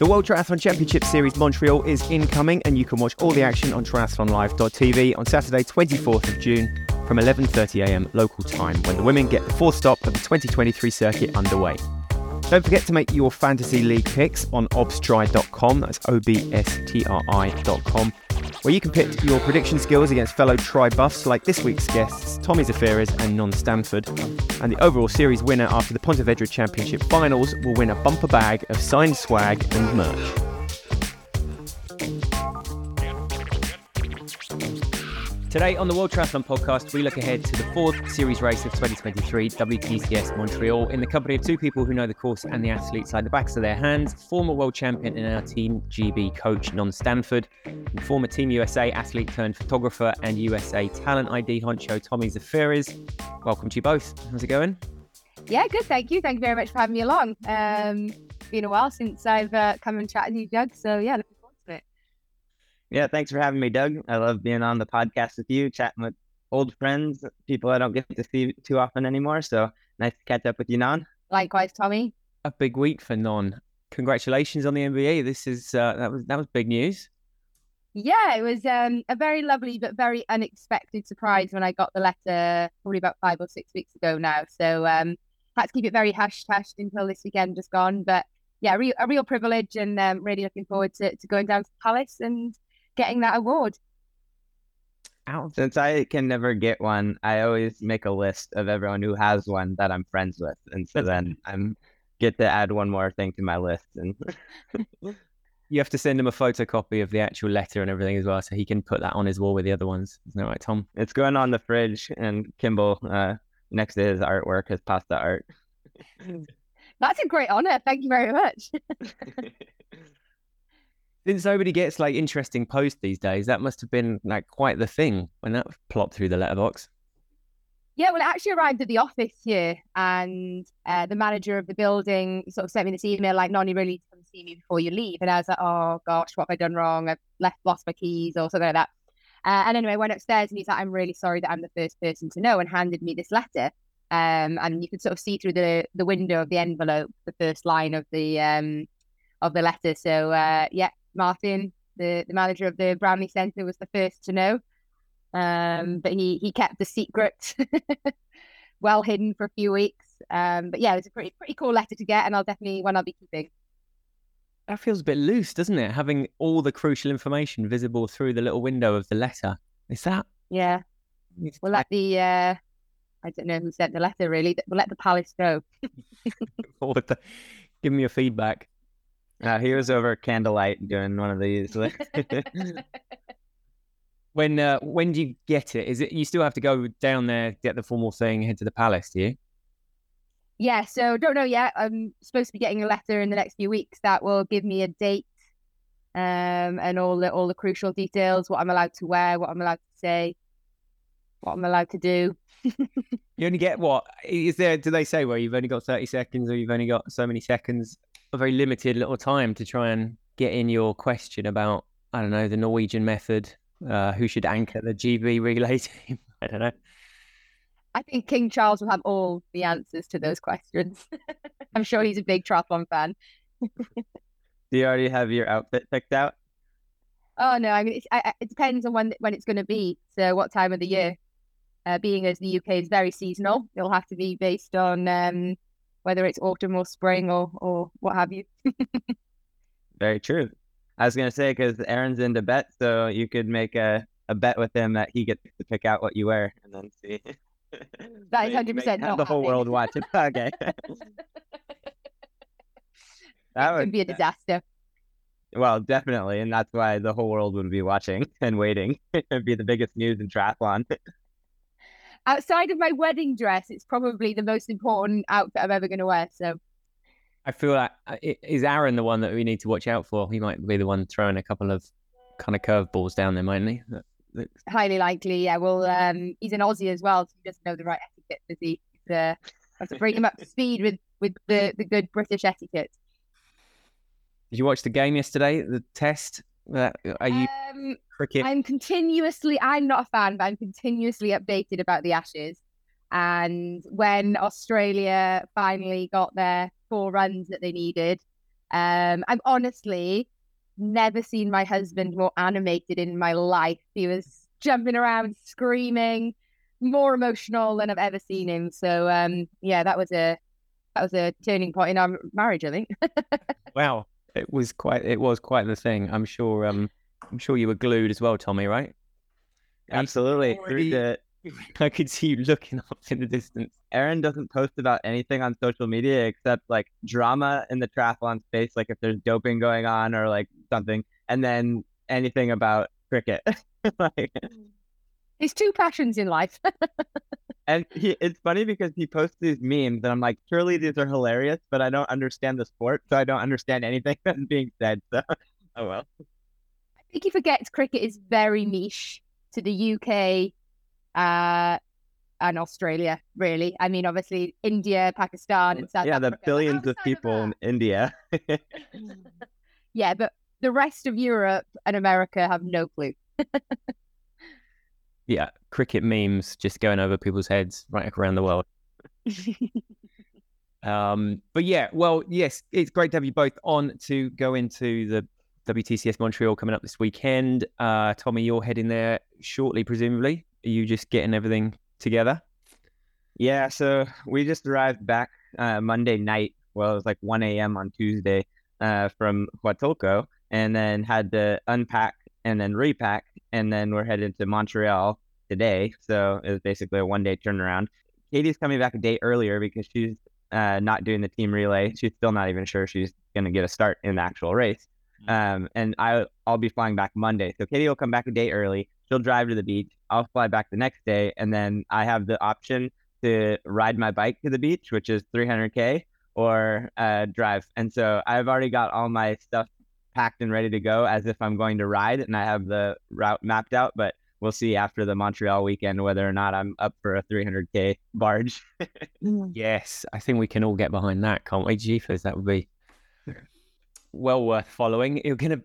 The World Triathlon Championship Series Montreal is incoming, and you can watch all the action on triathlonlive.tv on Saturday, 24th of June from 11.30am local time when the women get the fourth stop of the 2023 circuit underway. Don't forget to make your fantasy league picks on obstri.com, that's O-B-S-T-R-I.com, where you can pit your prediction skills against fellow tri buffs like this week's guests, Tommy Zaferes and Non Stanford. And the overall series winner after the Pontevedra Championship finals will win a bumper bag of signed swag and merch. Today on the World Triathlon Podcast, we look ahead to the fourth series race of 2023, WTCS Montreal, in the company of two people who know the course and the athletes like the backs of their hands former world champion in our Team GB coach, Non Stanford, and former Team USA athlete turned photographer and USA talent ID honcho, Tommy Zaferes. Welcome to you both. How's it going? Yeah, good. Thank you. Thank you very much for having me along. Um, been a while since I've uh, come and chatted with you, Doug. So, yeah, looking yeah, thanks for having me, Doug. I love being on the podcast with you, chatting with old friends, people I don't get to see too often anymore. So nice to catch up with you, Non. Likewise, Tommy. A big week for Non. Congratulations on the MBE. This is uh, that was that was big news. Yeah, it was um, a very lovely but very unexpected surprise when I got the letter probably about five or six weeks ago now. So um, had to keep it very hush hush until this weekend just gone. But yeah, a real, a real privilege and um, really looking forward to, to going down to the Palace and getting that award. Since I can never get one, I always make a list of everyone who has one that I'm friends with, and so then I'm get to add one more thing to my list. And you have to send him a photocopy of the actual letter and everything as well, so he can put that on his wall with the other ones. Isn't that right, Tom? It's going on the fridge, and Kimball uh, next to his artwork, his pasta art. That's a great honor. Thank you very much. Since nobody gets like interesting posts these days, that must have been like quite the thing when that plopped through the letterbox. Yeah, well, it actually arrived at the office here, and uh, the manager of the building sort of sent me this email like, "Noni, really come see me before you leave." And I was like, "Oh gosh, what have I done wrong? I've left, lost my keys, or something like that." Uh, and anyway, I went upstairs, and he's like, "I'm really sorry that I'm the first person to know," and handed me this letter. Um, and you could sort of see through the the window of the envelope the first line of the um of the letter. So uh, yeah, Martin, the, the manager of the Brownlee Centre, was the first to know. Um, but he he kept the secret well hidden for a few weeks. Um, but yeah, it's a pretty pretty cool letter to get, and I'll definitely one I'll be keeping. That feels a bit loose, doesn't it? Having all the crucial information visible through the little window of the letter. Is that? Yeah. We'll let the uh, I don't know who sent the letter really. We'll let the palace know. Give me your feedback. Uh, he was over candlelight doing one of these. when uh, when do you get it? Is it you still have to go down there, get the formal thing, head to the palace? Do you? Yeah, so don't know yet. I'm supposed to be getting a letter in the next few weeks that will give me a date, um, and all the all the crucial details: what I'm allowed to wear, what I'm allowed to say, what I'm allowed to do. you only get what? Is there? Do they say where you've only got thirty seconds, or you've only got so many seconds? A very limited little time to try and get in your question about I don't know the Norwegian method, uh, who should anchor the GB relay team. I don't know. I think King Charles will have all the answers to those questions. I'm sure he's a big triathlon fan. Do you already have your outfit picked out? Oh no, I mean it's, I, it depends on when when it's going to be. So what time of the year? Uh, being as the UK is very seasonal, it'll have to be based on um, whether it's autumn or spring or or what have you. Very true. I was gonna say because Aaron's into bets, so you could make a, a bet with him that he gets to pick out what you wear and then see. that is hundred percent not the whole world watching. okay. that would be a disaster. Well, definitely, and that's why the whole world would be watching and waiting. It'd be the biggest news in triathlon outside of my wedding dress, it's probably the most important outfit I'm ever going to wear. So I feel like uh, is Aaron the one that we need to watch out for? He might be the one throwing a couple of kind of curveballs down there, mightn't he? Highly likely, yeah. Well, um, he's an Aussie as well, so he doesn't know the right etiquette, does he? Uh, have to bring him up to speed with with the the good British etiquette. Did you watch the game yesterday? The test? Uh, are you um, cricket? I'm continuously. I'm not a fan, but I'm continuously updated about the Ashes. And when Australia finally got their four runs that they needed, Um, I've honestly never seen my husband more animated in my life. He was jumping around, screaming, more emotional than I've ever seen him. So um, yeah, that was a that was a turning point in our marriage, I think. wow, it was quite it was quite the thing. I'm sure. Um, I'm sure you were glued as well, Tommy. Right? Absolutely. Through the I could see you looking up in the distance. Aaron doesn't post about anything on social media except like drama in the triathlon space, like if there's doping going on or like something, and then anything about cricket. like, His two passions in life. and he, it's funny because he posts these memes, and I'm like, surely these are hilarious, but I don't understand the sport, so I don't understand anything that's being said. So, oh well. I think he forgets cricket is very niche to the UK uh, and Australia, really. I mean, obviously, India, Pakistan, and South yeah, Africa. the billions of people of in India. yeah, but the rest of Europe and America have no clue. Yeah, cricket memes just going over people's heads right around the world. um, but yeah, well, yes, it's great to have you both on to go into the WTCS Montreal coming up this weekend. Uh, Tommy, you're heading there shortly, presumably. Are you just getting everything together? Yeah, so we just arrived back uh, Monday night. Well, it was like 1 a.m. on Tuesday uh, from Huatulco, and then had to unpack and then repack, and then we're headed to Montreal today. So it was basically a one day turnaround. Katie's coming back a day earlier because she's uh, not doing the team relay. She's still not even sure she's going to get a start in the actual race. Mm. Um, and I I'll be flying back Monday. So Katie will come back a day early. She'll drive to the beach. I'll fly back the next day, and then I have the option to ride my bike to the beach, which is 300k, or uh, drive. And so I've already got all my stuff packed and ready to go as if I'm going to ride, and I have the route mapped out. But we'll see after the Montreal weekend whether or not I'm up for a 300k barge. yes, I think we can all get behind that, can't we, Jeepers? That would be well worth following. You're going to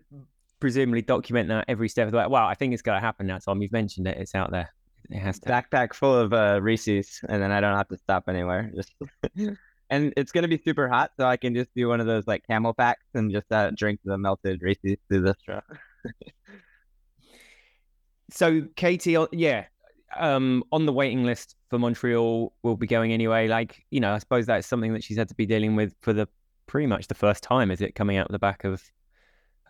presumably document that every step of the way. Well, I think it's going to happen now, Tom. You've mentioned it. It's out there. It has to. Backpack full of uh, Reese's, and then I don't have to stop anywhere. Just and it's going to be super hot, so I can just do one of those like camel packs and just uh, drink the melted Reese's through the straw. so, Katie, yeah, um, on the waiting list for Montreal will be going anyway. Like, you know, I suppose that's something that she's had to be dealing with for the pretty much the first time, is it coming out the back of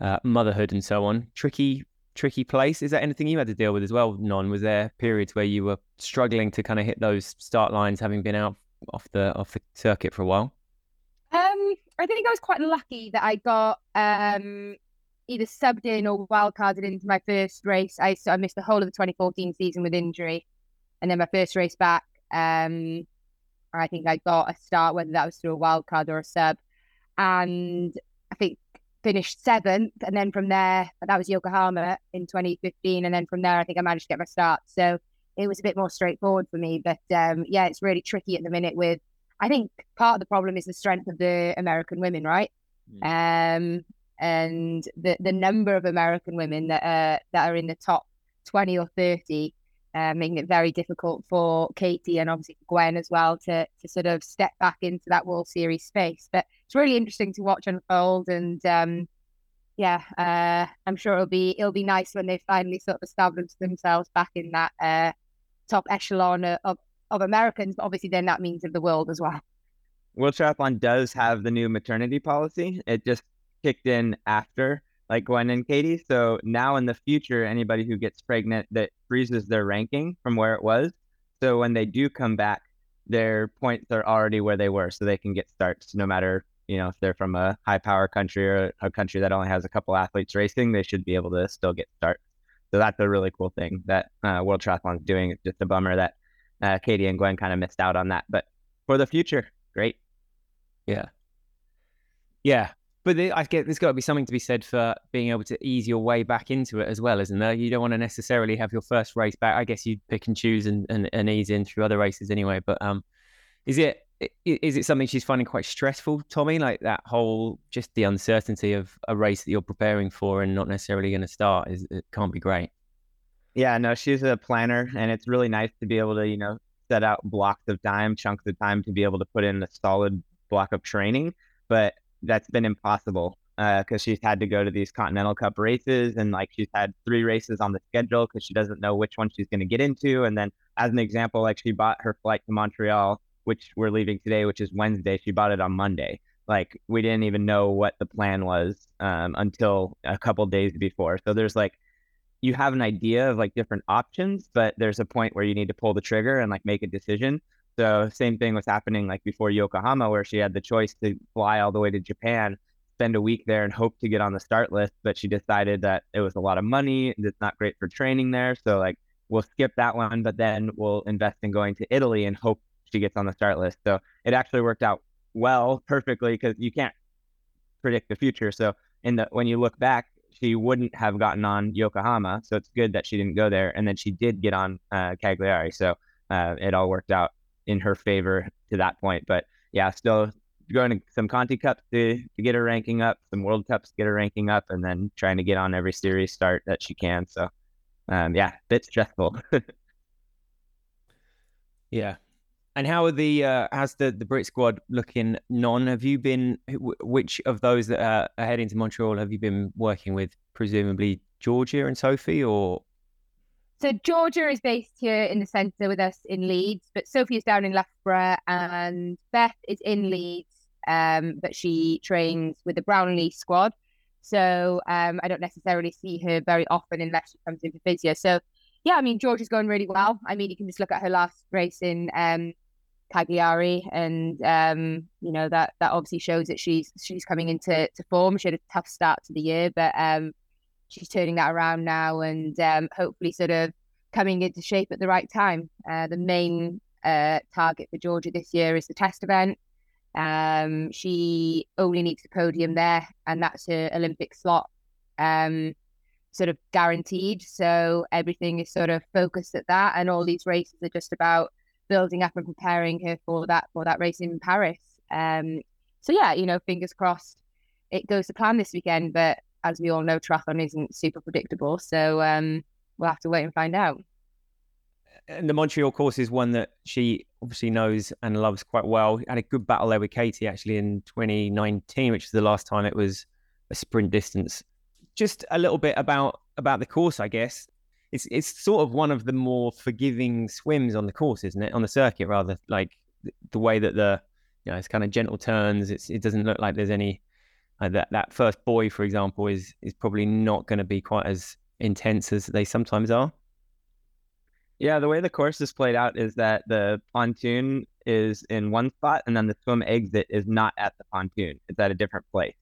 uh, motherhood and so on. Tricky, tricky place. Is that anything you had to deal with as well, Non? Was there periods where you were struggling to kind of hit those start lines, having been out off the off the circuit for a while? Um, I think I was quite lucky that I got um either subbed in or wildcarded into my first race. I so I missed the whole of the 2014 season with injury, and then my first race back, um, I think I got a start, whether that was through a wildcard or a sub, and I think finished seventh, and then from there, that was Yokohama in 2015, and then from there, I think I managed to get my start. So it was a bit more straightforward for me. But um, yeah, it's really tricky at the minute. With I think part of the problem is the strength of the American women, right? Mm. Um, and the the number of American women that are that are in the top 20 or 30 uh, making it very difficult for Katie and obviously Gwen as well to to sort of step back into that World Series space. But it's really interesting to watch unfold, and um, yeah, uh, I'm sure it'll be it'll be nice when they finally sort of establish themselves back in that uh, top echelon of of Americans. But obviously, then that means of the world as well. World Triathlon does have the new maternity policy. It just kicked in after like Gwen and Katie. So now in the future, anybody who gets pregnant that freezes their ranking from where it was. So when they do come back, their points are already where they were, so they can get starts no matter you know if they're from a high power country or a country that only has a couple athletes racing, they should be able to still get starts. So that's a really cool thing that uh, World Triathlon is doing. It's just a bummer that uh, Katie and Gwen kind of missed out on that, but for the future, great. Yeah, yeah, but I get there's got to be something to be said for being able to ease your way back into it as well, isn't there? You don't want to necessarily have your first race back. I guess you pick and choose and, and, and ease in through other races anyway. But um, is it is it something she's finding quite stressful, Tommy? Like that whole just the uncertainty of a race that you're preparing for and not necessarily going to start is it can't be great. Yeah, no, she's a planner, and it's really nice to be able to you know set out blocks of time, chunks of time to be able to put in a solid block of training. But that's been impossible because uh, she's had to go to these Continental Cup races and like she's had three races on the schedule because she doesn't know which one she's going to get into. And then, as an example, like she bought her flight to Montreal, which we're leaving today, which is Wednesday. She bought it on Monday. Like we didn't even know what the plan was um, until a couple days before. So there's like you have an idea of like different options, but there's a point where you need to pull the trigger and like make a decision. So same thing was happening like before Yokohama, where she had the choice to fly all the way to Japan, spend a week there, and hope to get on the start list. But she decided that it was a lot of money and it's not great for training there. So like we'll skip that one, but then we'll invest in going to Italy and hope she gets on the start list. So it actually worked out well, perfectly, because you can't predict the future. So in the when you look back, she wouldn't have gotten on Yokohama. So it's good that she didn't go there, and then she did get on uh, Cagliari. So uh, it all worked out in her favor to that point. But yeah, still going to some Conti Cups to, to get her ranking up, some World Cups to get her ranking up, and then trying to get on every series start that she can. So um, yeah, bit stressful. yeah. And how are the uh, how's the the Brit squad looking? Non, have you been which of those that are, heading to Montreal have you been working with? Presumably Georgia and Sophie, or so Georgia is based here in the centre with us in Leeds, but Sophie is down in Loughborough and Beth is in Leeds, um, but she trains with the Brownlee squad. So um, I don't necessarily see her very often unless she comes in for physio. So yeah, I mean Georgia's going really well. I mean you can just look at her last race in um, Cagliari, and um, you know that that obviously shows that she's she's coming into to form. She had a tough start to the year, but um, she's turning that around now and um, hopefully sort of coming into shape at the right time. Uh, the main uh, target for Georgia this year is the test event. Um, she only needs a podium there, and that's her Olympic slot um, sort of guaranteed. So everything is sort of focused at that, and all these races are just about building up and preparing her for that for that race in Paris. Um, so yeah, you know, fingers crossed it goes to plan this weekend. But as we all know, triathlon isn't super predictable. So um, we'll have to wait and find out. And the Montreal course is one that she obviously knows and loves quite well. Had a good battle there with Katie actually in 2019, which is the last time it was a sprint distance. Just a little bit about about the course, I guess. It's it's sort of one of the more forgiving swims on the course, isn't it? On the circuit, rather like the way that the you know it's kind of gentle turns. It's it doesn't look like there's any uh, that that first buoy, for example, is is probably not going to be quite as intense as they sometimes are. Yeah, the way the course is played out is that the pontoon is in one spot, and then the swim exit is not at the pontoon; it's at a different place.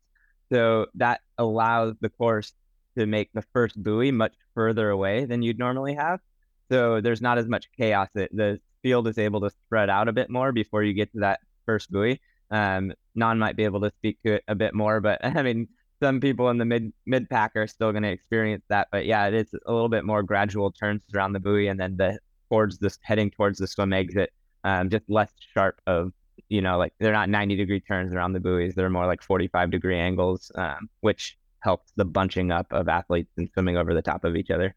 So that allows the course to make the first buoy much further away than you'd normally have. So there's not as much chaos. It, the field is able to spread out a bit more before you get to that first buoy. Um, Non might be able to speak to it a bit more, but I mean, some people in the mid mid pack are still going to experience that. But yeah, it is a little bit more gradual turns around the buoy, and then the towards this heading towards the swim exit, um, just less sharp of you know like they're not 90 degree turns around the buoys; they're more like 45 degree angles, um, which helps the bunching up of athletes and swimming over the top of each other.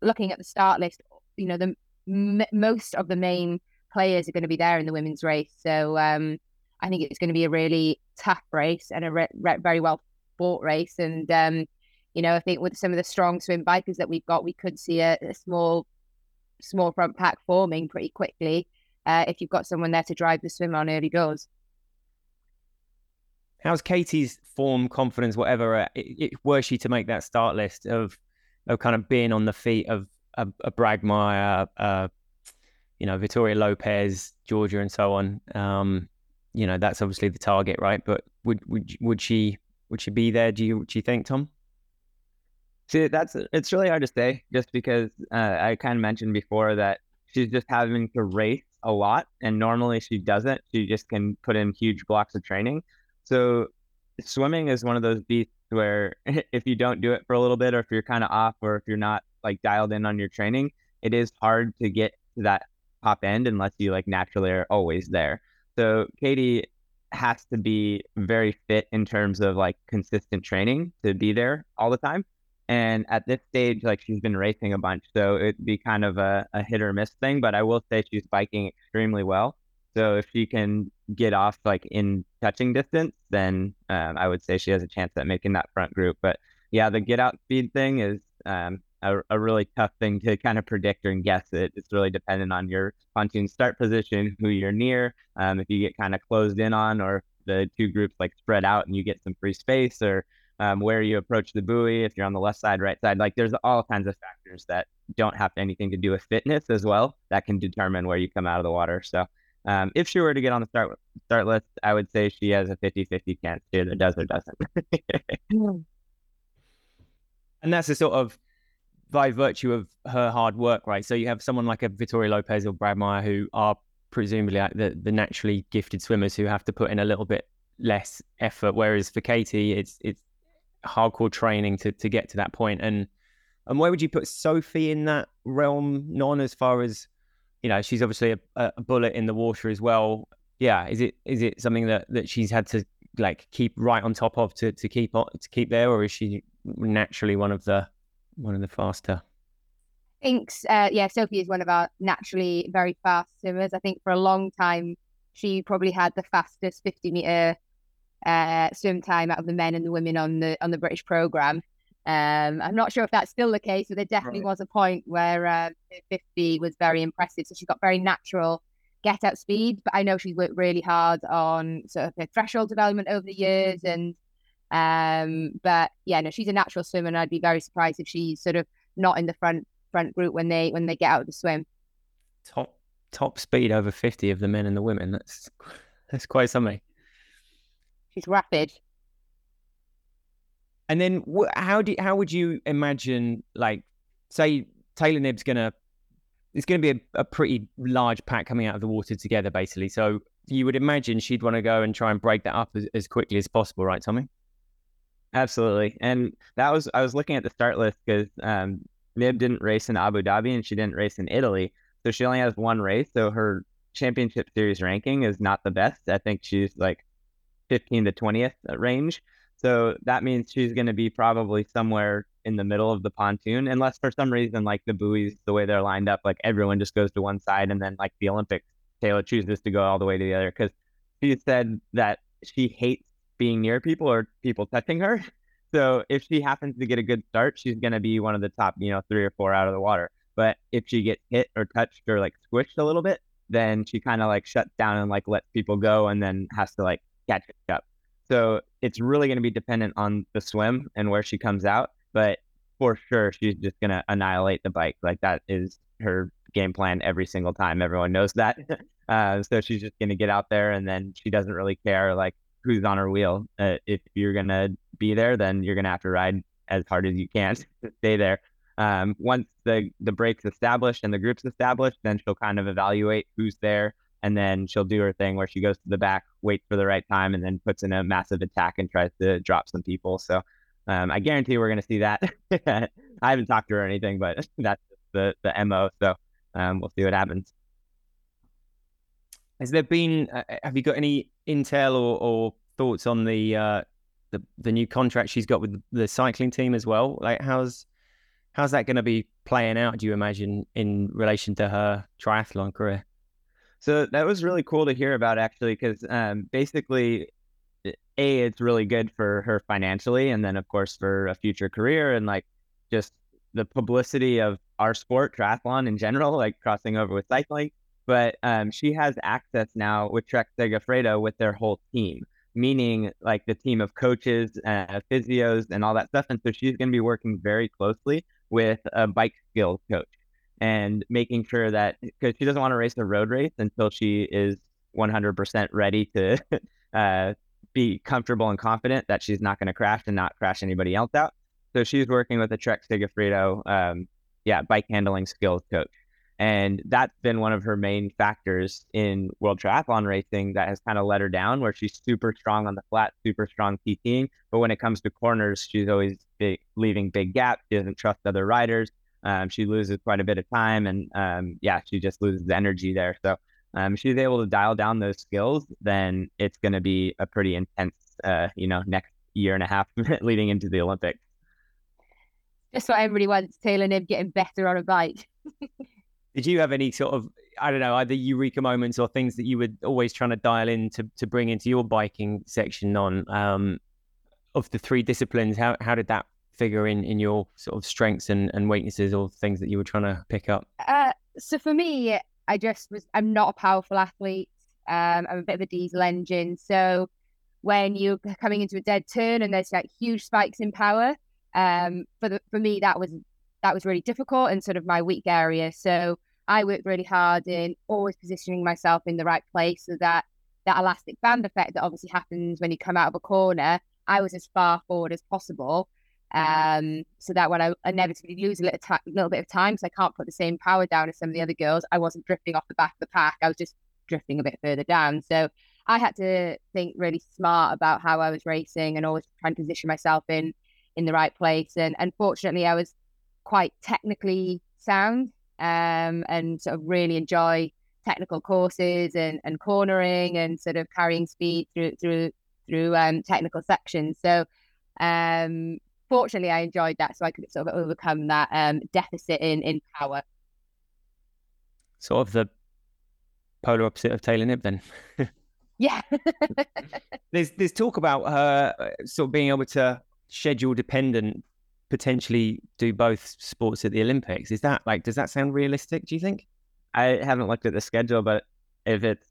Looking at the start list, you know the m- most of the main players are going to be there in the women's race, so. Um, I think it's going to be a really tough race and a re- re- very well fought race. And um, you know, I think with some of the strong swim bikers that we've got, we could see a, a small, small front pack forming pretty quickly uh, if you've got someone there to drive the swim on early doors. How's Katie's form, confidence, whatever? Uh, it, it, were she to make that start list of of kind of being on the feet of a, a Bragmeier, uh, you know, Vittoria Lopes, Georgia, and so on? Um, you know that's obviously the target, right? But would would would she would she be there? Do you do you think, Tom? See, that's it's really hard to say, just because uh, I kind of mentioned before that she's just having to race a lot, and normally she doesn't. She just can put in huge blocks of training. So swimming is one of those beasts where if you don't do it for a little bit, or if you're kind of off, or if you're not like dialed in on your training, it is hard to get to that top end unless you like naturally are always there. So Katie has to be very fit in terms of like consistent training to be there all the time. And at this stage, like she's been racing a bunch, so it'd be kind of a, a hit or miss thing. But I will say she's biking extremely well. So if she can get off like in touching distance, then um, I would say she has a chance at making that front group. But yeah, the get out speed thing is um, a, a really tough thing to kind of predict or guess it. It's really dependent on your pontoon start position, who you're near, um, if you get kind of closed in on, or the two groups like spread out and you get some free space, or um, where you approach the buoy, if you're on the left side, right side. Like there's all kinds of factors that don't have anything to do with fitness as well that can determine where you come out of the water. So um, if she were to get on the start start list, I would say she has a 50-50 chance to either does or doesn't. and that's a sort of by virtue of her hard work, right? So you have someone like a Vittoria Lopes or Brad Meyer who are presumably like the, the naturally gifted swimmers who have to put in a little bit less effort. Whereas for Katie, it's it's hardcore training to to get to that point. And and where would you put Sophie in that realm, Non as far as you know, she's obviously a, a bullet in the water as well. Yeah, is it is it something that that she's had to like keep right on top of to to keep on to keep there, or is she naturally one of the one of the faster? I think, uh, yeah, Sophie is one of our naturally very fast swimmers. I think for a long time, she probably had the fastest 50 meter uh, swim time out of the men and the women on the on the British program. Um, I'm not sure if that's still the case, but there definitely right. was a point where uh, 50 was very impressive. So she's got very natural get out speed. But I know she's worked really hard on sort of her threshold development over the years. And um, but yeah, no, she's a natural swimmer, and I'd be very surprised if she's sort of not in the front front group when they when they get out of the swim. Top top speed over 50 of the men and the women. That's that's quite something. She's rapid. And then how do how would you imagine like say Taylor Knibb's gonna it's gonna be a, a pretty large pack coming out of the water together basically. So you would imagine she'd want to go and try and break that up as, as quickly as possible, right, Tommy? Absolutely. And that was I was looking at the start list because um, Nib didn't race in Abu Dhabi and she didn't race in Italy. So she only has one race. So her championship series ranking is not the best. I think she's like 15 to 20th range. So that means she's going to be probably somewhere in the middle of the pontoon, unless for some reason, like the buoys, the way they're lined up, like everyone just goes to one side, and then like the Olympics, Taylor chooses to go all the way to the other because she said that she hates being near people or people touching her. So if she happens to get a good start, she's going to be one of the top, you know, three or four out of the water. But if she gets hit or touched or like squished a little bit, then she kind of like shuts down and like lets people go and then has to like catch up. So it's really going to be dependent on the swim and where she comes out. But for sure, she's just going to annihilate the bike. Like that is her game plan every single time. Everyone knows that. Uh, so she's just going to get out there and then she doesn't really care like who's on her wheel. Uh, if you're going to be there, then you're going to have to ride as hard as you can to stay there. Um, once the, the break's established and the group's established, then she'll kind of evaluate who's there and then she'll do her thing where she goes to the back, waits for the right time, and then puts in a massive attack and tries to drop some people. So um, I guarantee we're going to see that. I haven't talked to her or anything, but that's the the mo. So um, we'll see what happens. Has there been? Uh, have you got any intel or, or thoughts on the uh, the the new contract she's got with the cycling team as well? Like, how's how's that going to be playing out? Do you imagine in relation to her triathlon career? So that was really cool to hear about actually, because um, basically, a it's really good for her financially, and then of course for a future career and like just the publicity of our sport, triathlon in general, like crossing over with cycling. But um, she has access now with Trek Segafredo with their whole team, meaning like the team of coaches, uh, physios, and all that stuff. And so she's going to be working very closely with a bike skills coach and making sure that because she doesn't want to race the road race until she is 100% ready to uh, be comfortable and confident that she's not going to crash and not crash anybody else out. So she's working with a Trek Segafredo, um, yeah, bike handling skills coach. And that's been one of her main factors in world triathlon racing that has kind of let her down, where she's super strong on the flat, super strong PTing. But when it comes to corners, she's always big, leaving big gaps. She doesn't trust other riders. Um, she loses quite a bit of time, and um, yeah, she just loses energy there. So um, if she's able to dial down those skills, then it's going to be a pretty intense, uh, you know, next year and a half leading into the Olympics. Just what everybody wants, Taylor Knibb getting better on a bike. Did you have any sort of? I don't know, either eureka moments or things that you were always trying to dial in to, to bring into your biking section on um, of the three disciplines? How, how did that figure in, in your sort of strengths and, and weaknesses or things that you were trying to pick up? Uh, so for me, I just was, I'm not a powerful athlete. Um, I'm a bit of a diesel engine. So when you're coming into a dead turn and there's like huge spikes in power, um, for the, for me, that was that was really difficult and sort of my weak area. So I worked really hard in always positioning myself in the right place so that that elastic band effect that obviously happens when you come out of a corner, I was as far forward as possible. Um, so that when I inevitably lose a little, ta- little bit of time, because I can't put the same power down as some of the other girls, I wasn't drifting off the back of the pack. I was just drifting a bit further down. So I had to think really smart about how I was racing and always trying to position myself in in the right place. And unfortunately, I was quite technically sound um, and sort of really enjoy technical courses and, and cornering and sort of carrying speed through through through um, technical sections. So um, fortunately, I enjoyed that, so I could sort of overcome that um, deficit in in power. Sort of the polar opposite of Taylor Knibb, then. yeah. there's there's talk about her uh, sort of being able to schedule dependent potentially do both sports at the Olympics. Is that like, does that sound realistic? Do you think? I haven't looked at the schedule, but if it's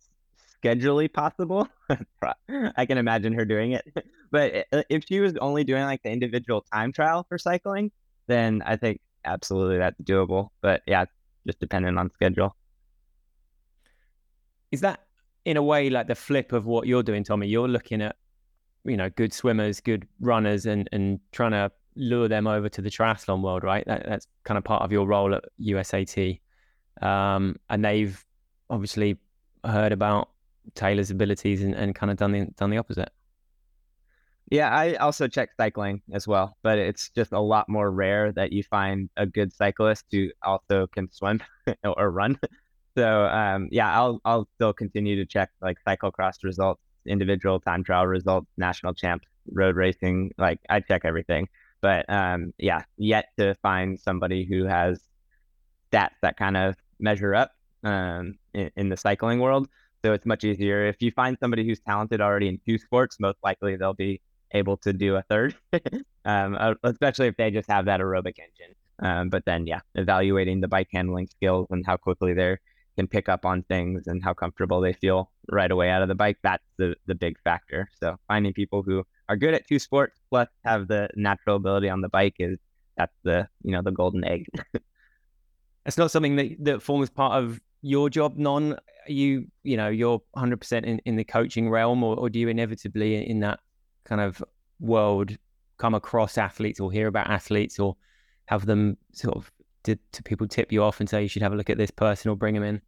schedulely possible, I can imagine her doing it. But uh, if she was only doing like the individual time trial for cycling, then I think absolutely that's doable. But yeah, just dependent on schedule. Is that in a way like the flip of what you're doing, Tommy? You're looking at, you know, good swimmers, good runners, and and trying to lure them over to the triathlon world, right? That, that's kind of part of your role at USAT. Um, and they've obviously heard about Taylor's abilities and, and kind of done the done the opposite. Yeah, I also check cycling as well, but it's just a lot more rare that you find a good cyclist who also can swim or run. So um, yeah, I'll I'll still continue to check like cyclocross results, individual time trial results, national champs, road racing. Like I check everything. But um, yeah, yet to find somebody who has stats that kind of measure up um, in, in the cycling world. So it's much easier if you find somebody who's talented already in two sports. Most likely they'll be able to do a third, um, uh, especially if they just have that aerobic engine. Um, but then, yeah, evaluating the bike handling skills and how quickly they can pick up on things and how comfortable they feel right away out of the bike. That's the the big factor. So finding people who are good at two sports plus have the natural ability on the bike is that's the you know the golden egg. it's not something that that forms part of your job. Non, you you know you're 100 percent in in the coaching realm, or, or do you inevitably in that kind of world come across athletes or hear about athletes or have them sort of did, do people tip you off and say you should have a look at this person or bring them in?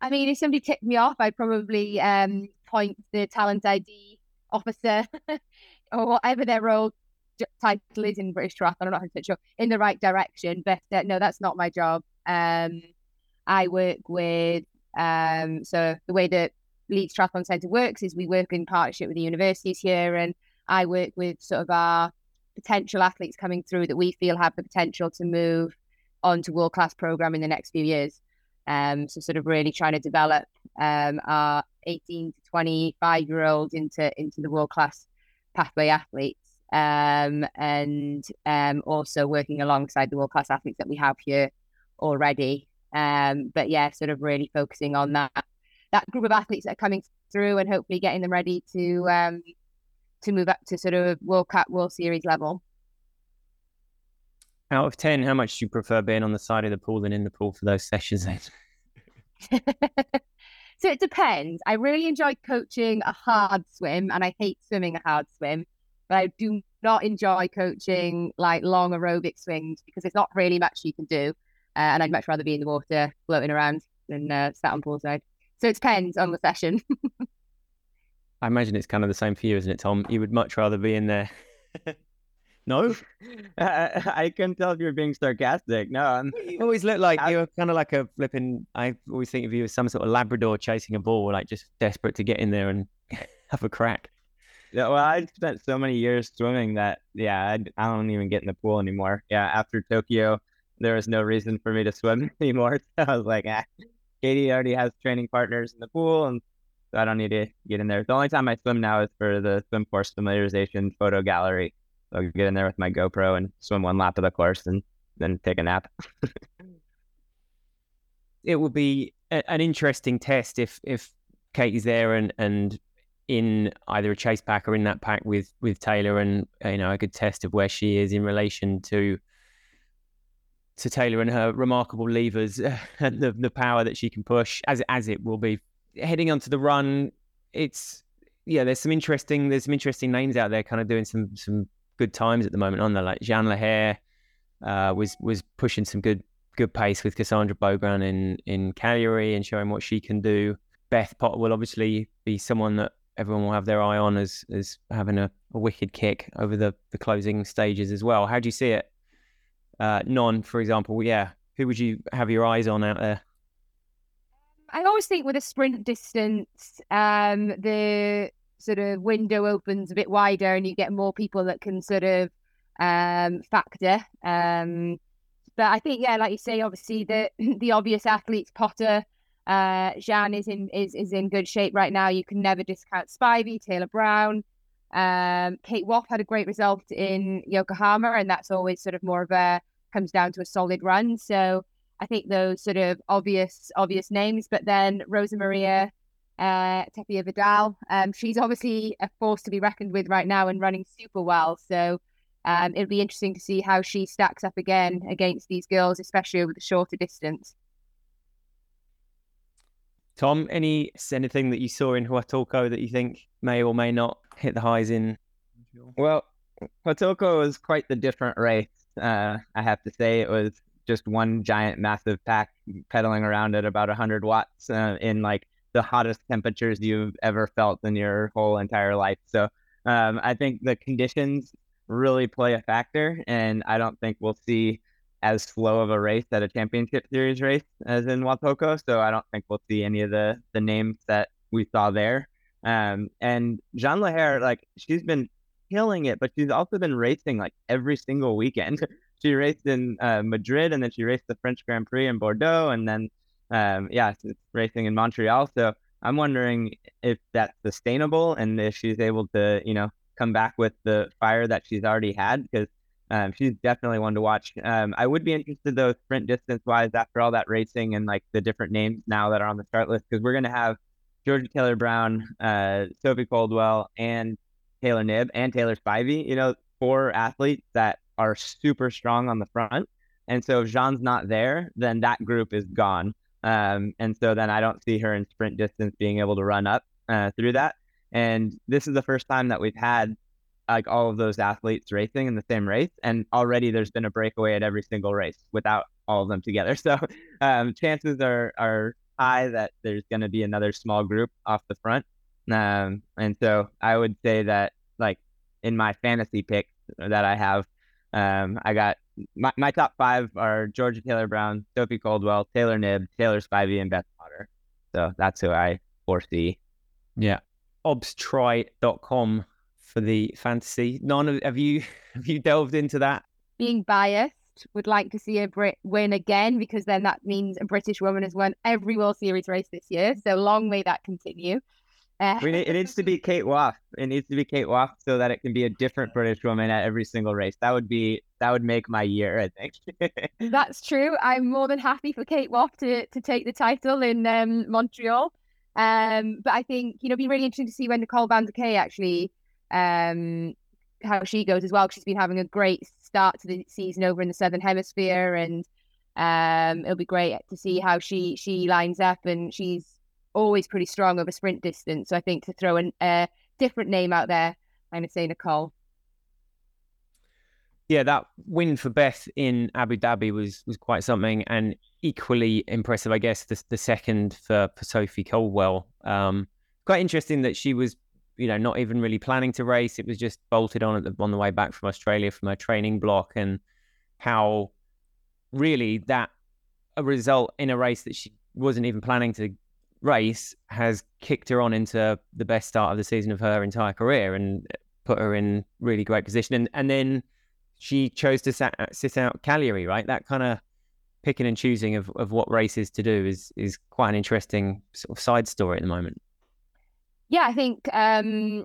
I mean, if somebody tipped me off, I'd probably um, point the talent ID officer or whatever their role title is in British triathlon. I'm not 100 sure in the right direction, but uh, no, that's not my job. Um, I work with um, so the way that Leeds Triathlon Centre works is we work in partnership with the universities here, and I work with sort of our potential athletes coming through that we feel have the potential to move on to world class program in the next few years. Um, so sort of really trying to develop um, our 18 to 25 year olds into into the world class pathway athletes. Um, and um, also working alongside the world class athletes that we have here already. Um, but yeah, sort of really focusing on that that group of athletes that are coming through and hopefully getting them ready to um, to move up to sort of World Cup, World Series level. Out of 10, how much do you prefer being on the side of the pool than in the pool for those sessions then? so it depends. I really enjoy coaching a hard swim and I hate swimming a hard swim, but I do not enjoy coaching like long aerobic swings because there's not really much you can do. Uh, and I'd much rather be in the water floating around than uh, sat on poolside. So it depends on the session. I imagine it's kind of the same for you, isn't it, Tom? You would much rather be in there. no, I, I can tell if you're being sarcastic. No, I'm... you always look like I... you're kind of like a flipping. I always think of you as some sort of Labrador chasing a ball, like just desperate to get in there and have a crack. Yeah, well, I spent so many years swimming that yeah, I, I don't even get in the pool anymore. Yeah, after Tokyo, there was no reason for me to swim anymore. So I was like, ah, Katie already has training partners in the pool, and so I don't need to get in there. The only time I swim now is for the swim course familiarization photo gallery. So I'll get in there with my GoPro and swim one lap of the course and then take a nap. it will be a, an interesting test if if Katie's there and and in either a chase pack or in that pack with with Taylor, and you know a good test of where she is in relation to to Taylor and her remarkable levers and the the power that she can push as as it will be heading onto the run. It's yeah, there's some interesting there's some interesting names out there, kind of doing some some good times at the moment on there. Like Jeanne Lehair uh, was was pushing some good good pace with Cassandre Beaugrand in in Cagliari and showing what she can do. Beth Potter will obviously be someone that everyone will have their eye on as as having a, a wicked kick over the the closing stages as well. How do you see it? Uh, Non, for example, yeah. Who would you have your eyes on out there? I always think with a sprint distance, um, the sort of window opens a bit wider and you get more people that can sort of um, factor. Um, but I think, yeah, like you say, obviously the the obvious athletes, Potter, uh, Jeanne is in is, is in good shape right now. You can never discount Spivey, Taylor Brown. Um, Kate Waugh had a great result in Yokohama, and that's always sort of more of a comes down to a solid run. So I think those sort of obvious obvious names, but then Rosa Maria uh, Tapia Vidal, um, she's obviously a force to be reckoned with right now and running super well. So um, it'll be interesting to see how she stacks up again against these girls, especially over the shorter distance. Tom, any anything that you saw in Huatulco that you think may or may not hit the highs in? Well, Huatulco was quite the different race. Uh, I have to say, it was just one giant, massive pack pedaling around at about 100 watts uh, in like the hottest temperatures you've ever felt in your whole entire life. So um, I think the conditions really play a factor, and I don't think we'll see as slow of a race at a championship series race as in Huatulco. So I don't think we'll see any of the the names that we saw there. Um, and Jeanne Lehair, like she's been killing it, but she's also been racing like every single weekend. she raced in uh, Madrid, and then she raced the French Grand Prix in Bordeaux, and then um, yeah, racing in Montreal. So I'm wondering if that's sustainable and if she's able to, you know, come back with the fire that she's already had because um, she's definitely one to watch. Um, I would be interested though, sprint distance wise, after all that racing and like the different names now that are on the start list, because we're gonna have Georgia Taylor Brown, uh, Sophie Coldwell, and Taylor Knibb and Taylor Spivey. You know, four athletes that are super strong on the front. And so if Jean's not there, then that group is gone. Um, and so then I don't see her in sprint distance being able to run up uh, through that. And this is the first time that we've had like all of those athletes racing in the same race, and already there's been a breakaway at every single race without all of them together. So um, chances are are high that there's going to be another small group off the front. Um, and so I would say that like in my fantasy pick that I have, um, I got my, my top five are Georgia Taylor Brown, Sophie Coldwell, Taylor Knibb, Taylor Spivey, and Beth Potter. So that's who I foresee. Yeah. Obstri.com for the fantasy. None of have you have you delved into that? Being biased, would like to see a Brit win again because then that means a British woman has won every World Series race this year. So long may that continue. Uh, need, it needs to be Kate Waugh. It needs to be Kate Waugh so that it can be a different British woman at every single race. That would be that would make my year. I think. That's true. I'm more than happy for Kate Waugh to to take the title in um, Montreal. Um, but I think you know, it'd be really interesting to see when Nicole Van der Kaay actually um how she goes as well. She's been having a great start to the season over in the Southern Hemisphere, and um, it'll be great to see how she she lines up. And she's always pretty strong over sprint distance. So I think to throw a different name out there, I'm going to say Nicole. Yeah, that win for Beth in Abu Dhabi was was quite something, and equally impressive, I guess. The, the second for, for Sophie Coldwell. Um, quite interesting that she was, you know, not even really planning to race. It was just bolted on at the, on the way back from Australia from her training block, and how really that a result in a race that she wasn't even planning to race has kicked her on into the best start of the season of her entire career and put her in really great position. And and then she chose to sat, sit out Cagliari, right? That kind of picking and choosing of, of what races to do is is quite an interesting sort of side story at the moment. Yeah, I think um,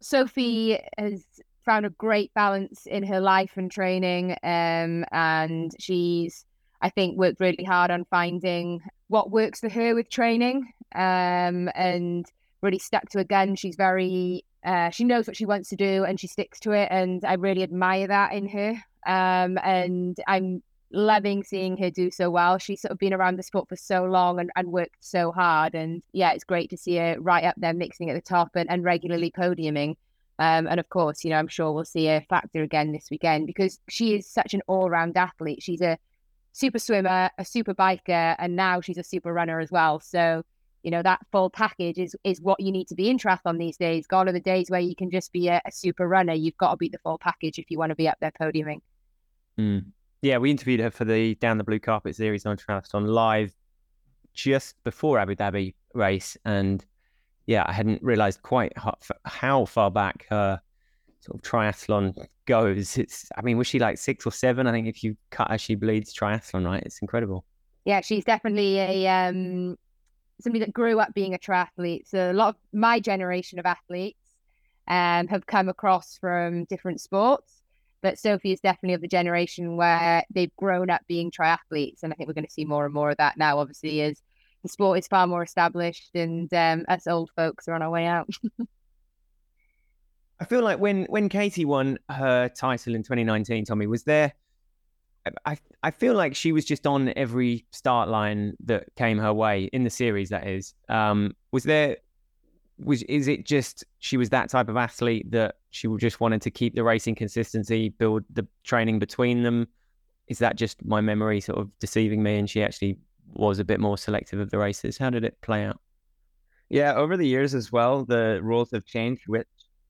Sophie has found a great balance in her life and training, um, and she's I think worked really hard on finding what works for her with training, um, and really stuck to a gun. She's very uh, she knows what she wants to do and she sticks to it, and I really admire that in her. Um, and I'm loving seeing her do so well. She's sort of been around the sport for so long and, and worked so hard. And yeah, it's great to see her right up there mixing at the top and, and regularly podiuming. Um, and of course, you know, I'm sure we'll see her factor again this weekend because she is such an all round athlete. She's a super swimmer, a super biker, and now she's a super runner as well. So, you know, that full package is is what you need to be in triathlon these days. Gone are the days where you can just be a, a super runner. You've got to be the full package if you want to be up there podiuming. Mm. Yeah, we interviewed her for the Down the Blue Carpet series on Triathlon live just before Abu Dhabi race, and yeah, I hadn't realised quite how, how, far back her sort of triathlon goes. It's, I mean, was she like six or seven? I think if you cut as she bleeds triathlon, right? It's incredible. Yeah, she's definitely a um somebody that grew up being a triathlete. So a lot of my generation of athletes um have come across from different sports but Sophie is definitely of the generation where they've grown up being triathletes, and I think we're going to see more and more of that now. Obviously, as the sport is far more established, and um, us old folks are on our way out. I feel like when when Katie won her title in 2019, Tommy was there. I I feel like she was just on every start line that came her way in the series. That is, um, was there was is it just she was that type of athlete that she just wanted to keep the racing consistency, build the training between them? Is that just my memory sort of deceiving me, and she actually was a bit more selective of the races? How did it play out? Yeah, over the years as well, the rules have changed with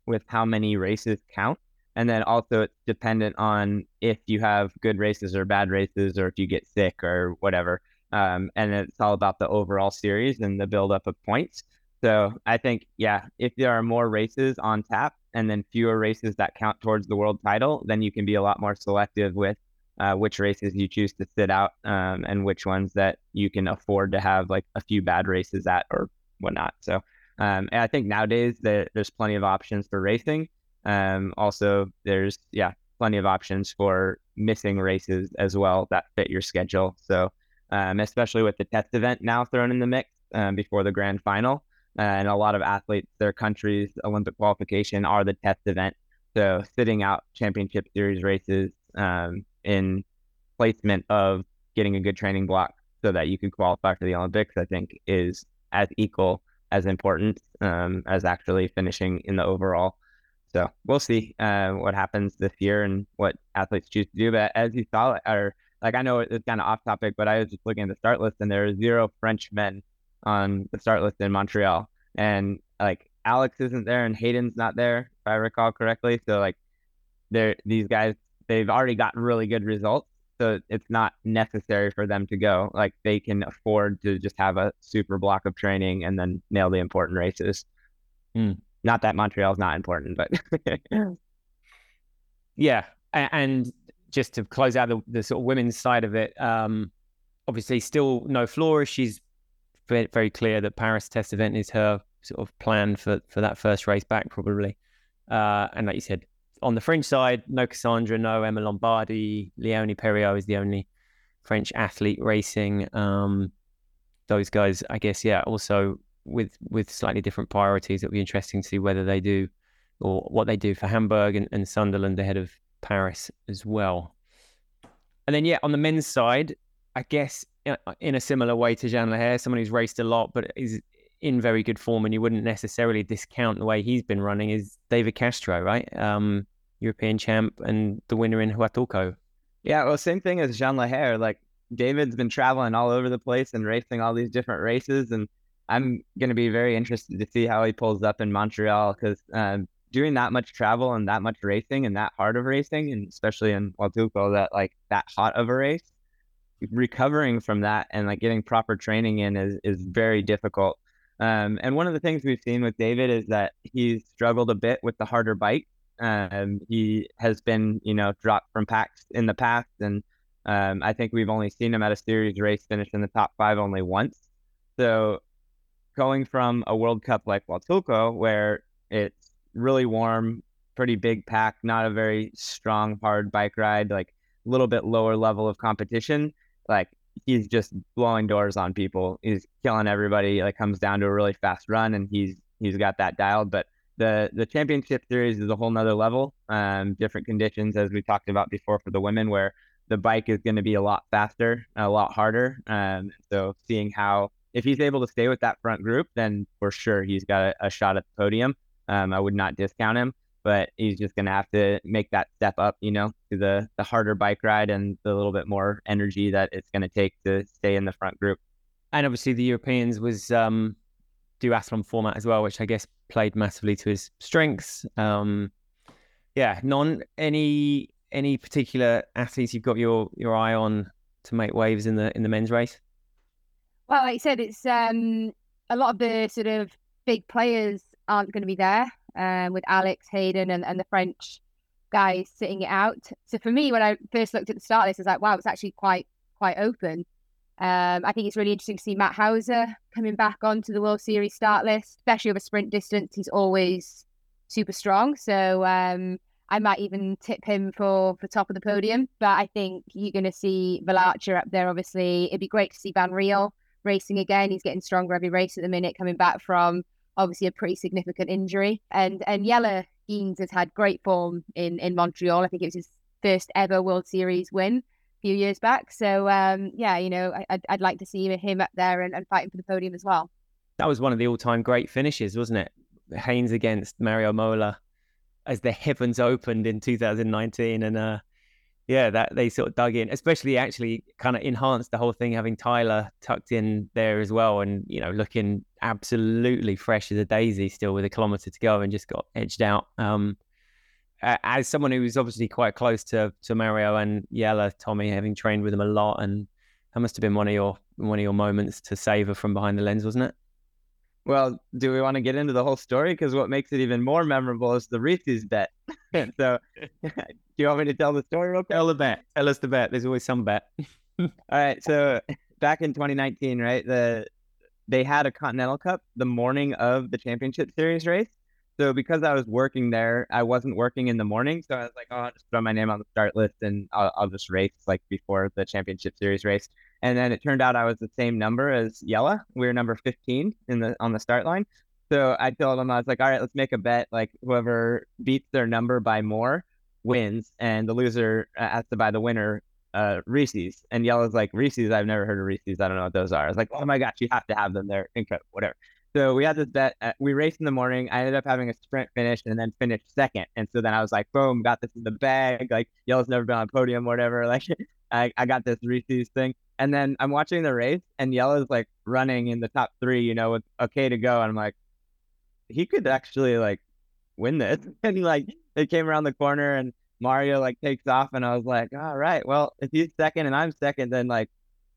with how many races count, and then also it's dependent on if you have good races or bad races, or if you get sick or whatever. Um, and it's all about the overall series and the build up of points. So I think, yeah, if there are more races on tap and then fewer races that count towards the world title, then you can be a lot more selective with uh, which races you choose to sit out um, and which ones that you can afford to have like a few bad races at or whatnot. So um, and I think nowadays there, there's plenty of options for racing. Um, also, there's yeah plenty of options for missing races as well that fit your schedule. So um, especially with the test event now thrown in the mix um, before the grand final and a lot of athletes, their country's Olympic qualification are the test event. So sitting out championship series races um, in placement of getting a good training block so that you can qualify for the Olympics, I think is as equal as important um, as actually finishing in the overall. So we'll see uh, what happens this year and what athletes choose to do. But as you saw, or like I know it's kind of off topic, but I was just looking at the start list and there are zero French men on the start list in Montreal. And like Alex isn't there and Hayden's not there, if I recall correctly. So like they're these guys they've already gotten really good results. So it's not necessary for them to go. Like they can afford to just have a super block of training and then nail the important races. Mm. Not that Montreal's not important, but yeah. And just to close out the, the sort of women's side of it, um, obviously still no Flora. She's very clear that Paris test event is her sort of plan for for that first race back probably. Uh, and like you said, on the French side, no Cassandre, no Emma Lombardi, Léonie Périault is the only French athlete racing. Um, those guys, I guess, yeah, also with with slightly different priorities. It'll be interesting to see whether they do or what they do for Hamburg and, and Sunderland ahead of Paris as well. And then, yeah, on the men's side, I guess in a similar way to Jeanne Lehair, someone who's raced a lot but is in very good form, and you wouldn't necessarily discount the way he's been running. Is David Cantero, right? Um, European champ and the winner in Huatulco. Yeah, well, same thing as Jeanne Lehair. Like David's been traveling all over the place and racing all these different races, and I'm going to be very interested to see how he pulls up in Montreal because um, doing that much travel and that much racing and that hard of racing, and especially in Huatulco, that like that hot of a race, recovering from that and like getting proper training in is is very difficult. Um, and one of the things we've seen with David is that he's struggled a bit with the harder bike. Um, he has been, you know, dropped from packs in the past and Um, I think we've only seen him at a series race finish in the top five only once. So going from a World Cup like Huatulco, where it's really warm, pretty big pack, not a very strong, hard bike ride, like a little bit lower level of competition, like he's just blowing doors on people. He's killing everybody. Like comes down to a really fast run, and he's he's got that dialed. But the the championship series is a whole nother level. Um, different conditions as we talked about before for the women, where the bike is going to be a lot faster, a lot harder. Um, so seeing how if he's able to stay with that front group, then for sure he's got a, a shot at the podium. Um, I would not discount him, but he's just going to have to make that step up, you know, to the the harder bike ride and the little bit more energy that it's going to take to stay in the front group. And obviously, the Europeans was um, duathlon format as well, which I guess played massively to his strengths. Um, yeah, non any any particular athletes you've got your your eye on to make waves in the in the men's race? Well, like I said, it's um, a lot of the sort of big players aren't going to be there um, with Alex Hayden and, and the French guys sitting it out. So for me, when I first looked at the start list, I was like, wow, it's actually quite quite open. Um, I think it's really interesting to see Matt Hauser coming back onto the World Series start list, especially over sprint distance. He's always super strong. So um, I might even tip him for for top of the podium. But I think you're going to see Vilaça up there. Obviously, it'd be great to see Van Riel racing again. He's getting stronger every race at the minute, coming back from obviously a pretty significant injury. And and Jelle Geens has had great form in in Montreal. I think it was his first ever World Series win a few years back. So um, yeah, you know, I, would I'd like to see him up there and, and fighting for the podium as well. That was one of the all-time great finishes, wasn't it? Geens against Mario Mola as the heavens opened in 2019, and uh, yeah, that they sort of dug in, especially actually kind of enhanced the whole thing having Tyler tucked in there as well, and you know looking absolutely fresh as a daisy still with a kilometer to go and just got edged out. Um, as someone who was obviously quite close to to Mario and Jelle, Tommy, having trained with him a lot, and that must have been one of your one of your moments to savor from behind the lens, wasn't it? Well, do we want to get into the whole story? Because what makes it even more memorable is the Reese's bet. so, do you want me to tell the story real quick? Tell the bet. Tell us the bet. There's always some bet. All right. So, back in 2019, right, the they had a Continental Cup the morning of the Championship Series race. So, because I was working there, I wasn't working in the morning. So, I was like, oh, I'll just throw my name on the start list and I'll, I'll just race like before the Championship Series race. And then it turned out I was the same number as Jelle. We were number 15 in the on the start line. So I told him I was like, all right, let's make a bet. Like whoever beats their number by more wins, and the loser uh, has to buy the winner uh, Reese's. And Jelle's like, Reese's, I've never heard of Reese's. I don't know what those are. I was like, oh my gosh, you have to have them. They're incredible. Whatever. So we had this bet. Uh, we raced in the morning. I ended up having a sprint finish and then finished second. And so then I was like, boom, got this in the bag. Like Jelle's never been on podium, or whatever. Like I, I got this Reese's thing. And then I'm watching the race and Jelle's like running in the top three, you know, with okay to go. And I'm like, he could actually like win this. And like it came around the corner and Mario like takes off and I was like, all right, well, if he's second and I'm second, then like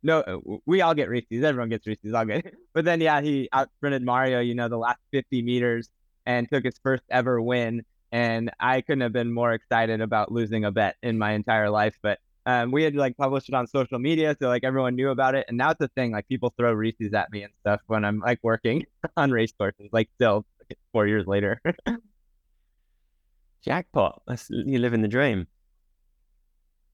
no, uh, we all get Reese's. Everyone gets Reese's. I'll get. But then yeah, he out sprinted Mario, you know, the last 50 meters and took his first ever win. And I couldn't have been more excited about losing a bet in my entire life. But um, we had like published it on social media, so like everyone knew about it. And now it's a thing. Like people throw Reese's at me and stuff when I'm like working on race courses. Like still four years later. Jackpot! That's you living the dream.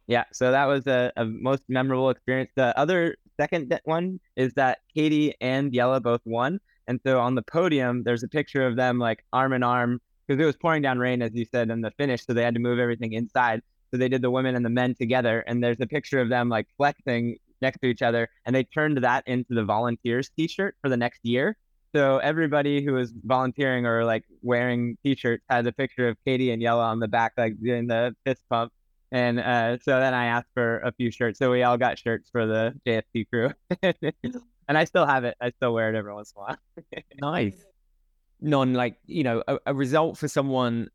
Yeah, so that was a, a most memorable experience. The other second one is that Katie and Jelle both won, and so on the podium, there's a picture of them like arm in arm because it was pouring down rain, as you said, in the finish, so they had to move everything inside. So they did the women and the men together, and there's a picture of them like flexing next to each other, and they turned that into the volunteers T-shirt for the next year. So everybody who was volunteering or like wearing T-shirts had a picture of Katie and Jelle on the back, like doing the fist pump. And uh, so then I asked for a few shirts. So we all got shirts for the JSP crew. and I still have it. I still wear it every once in a while. nice. Non, like, you know, a, a, result for someone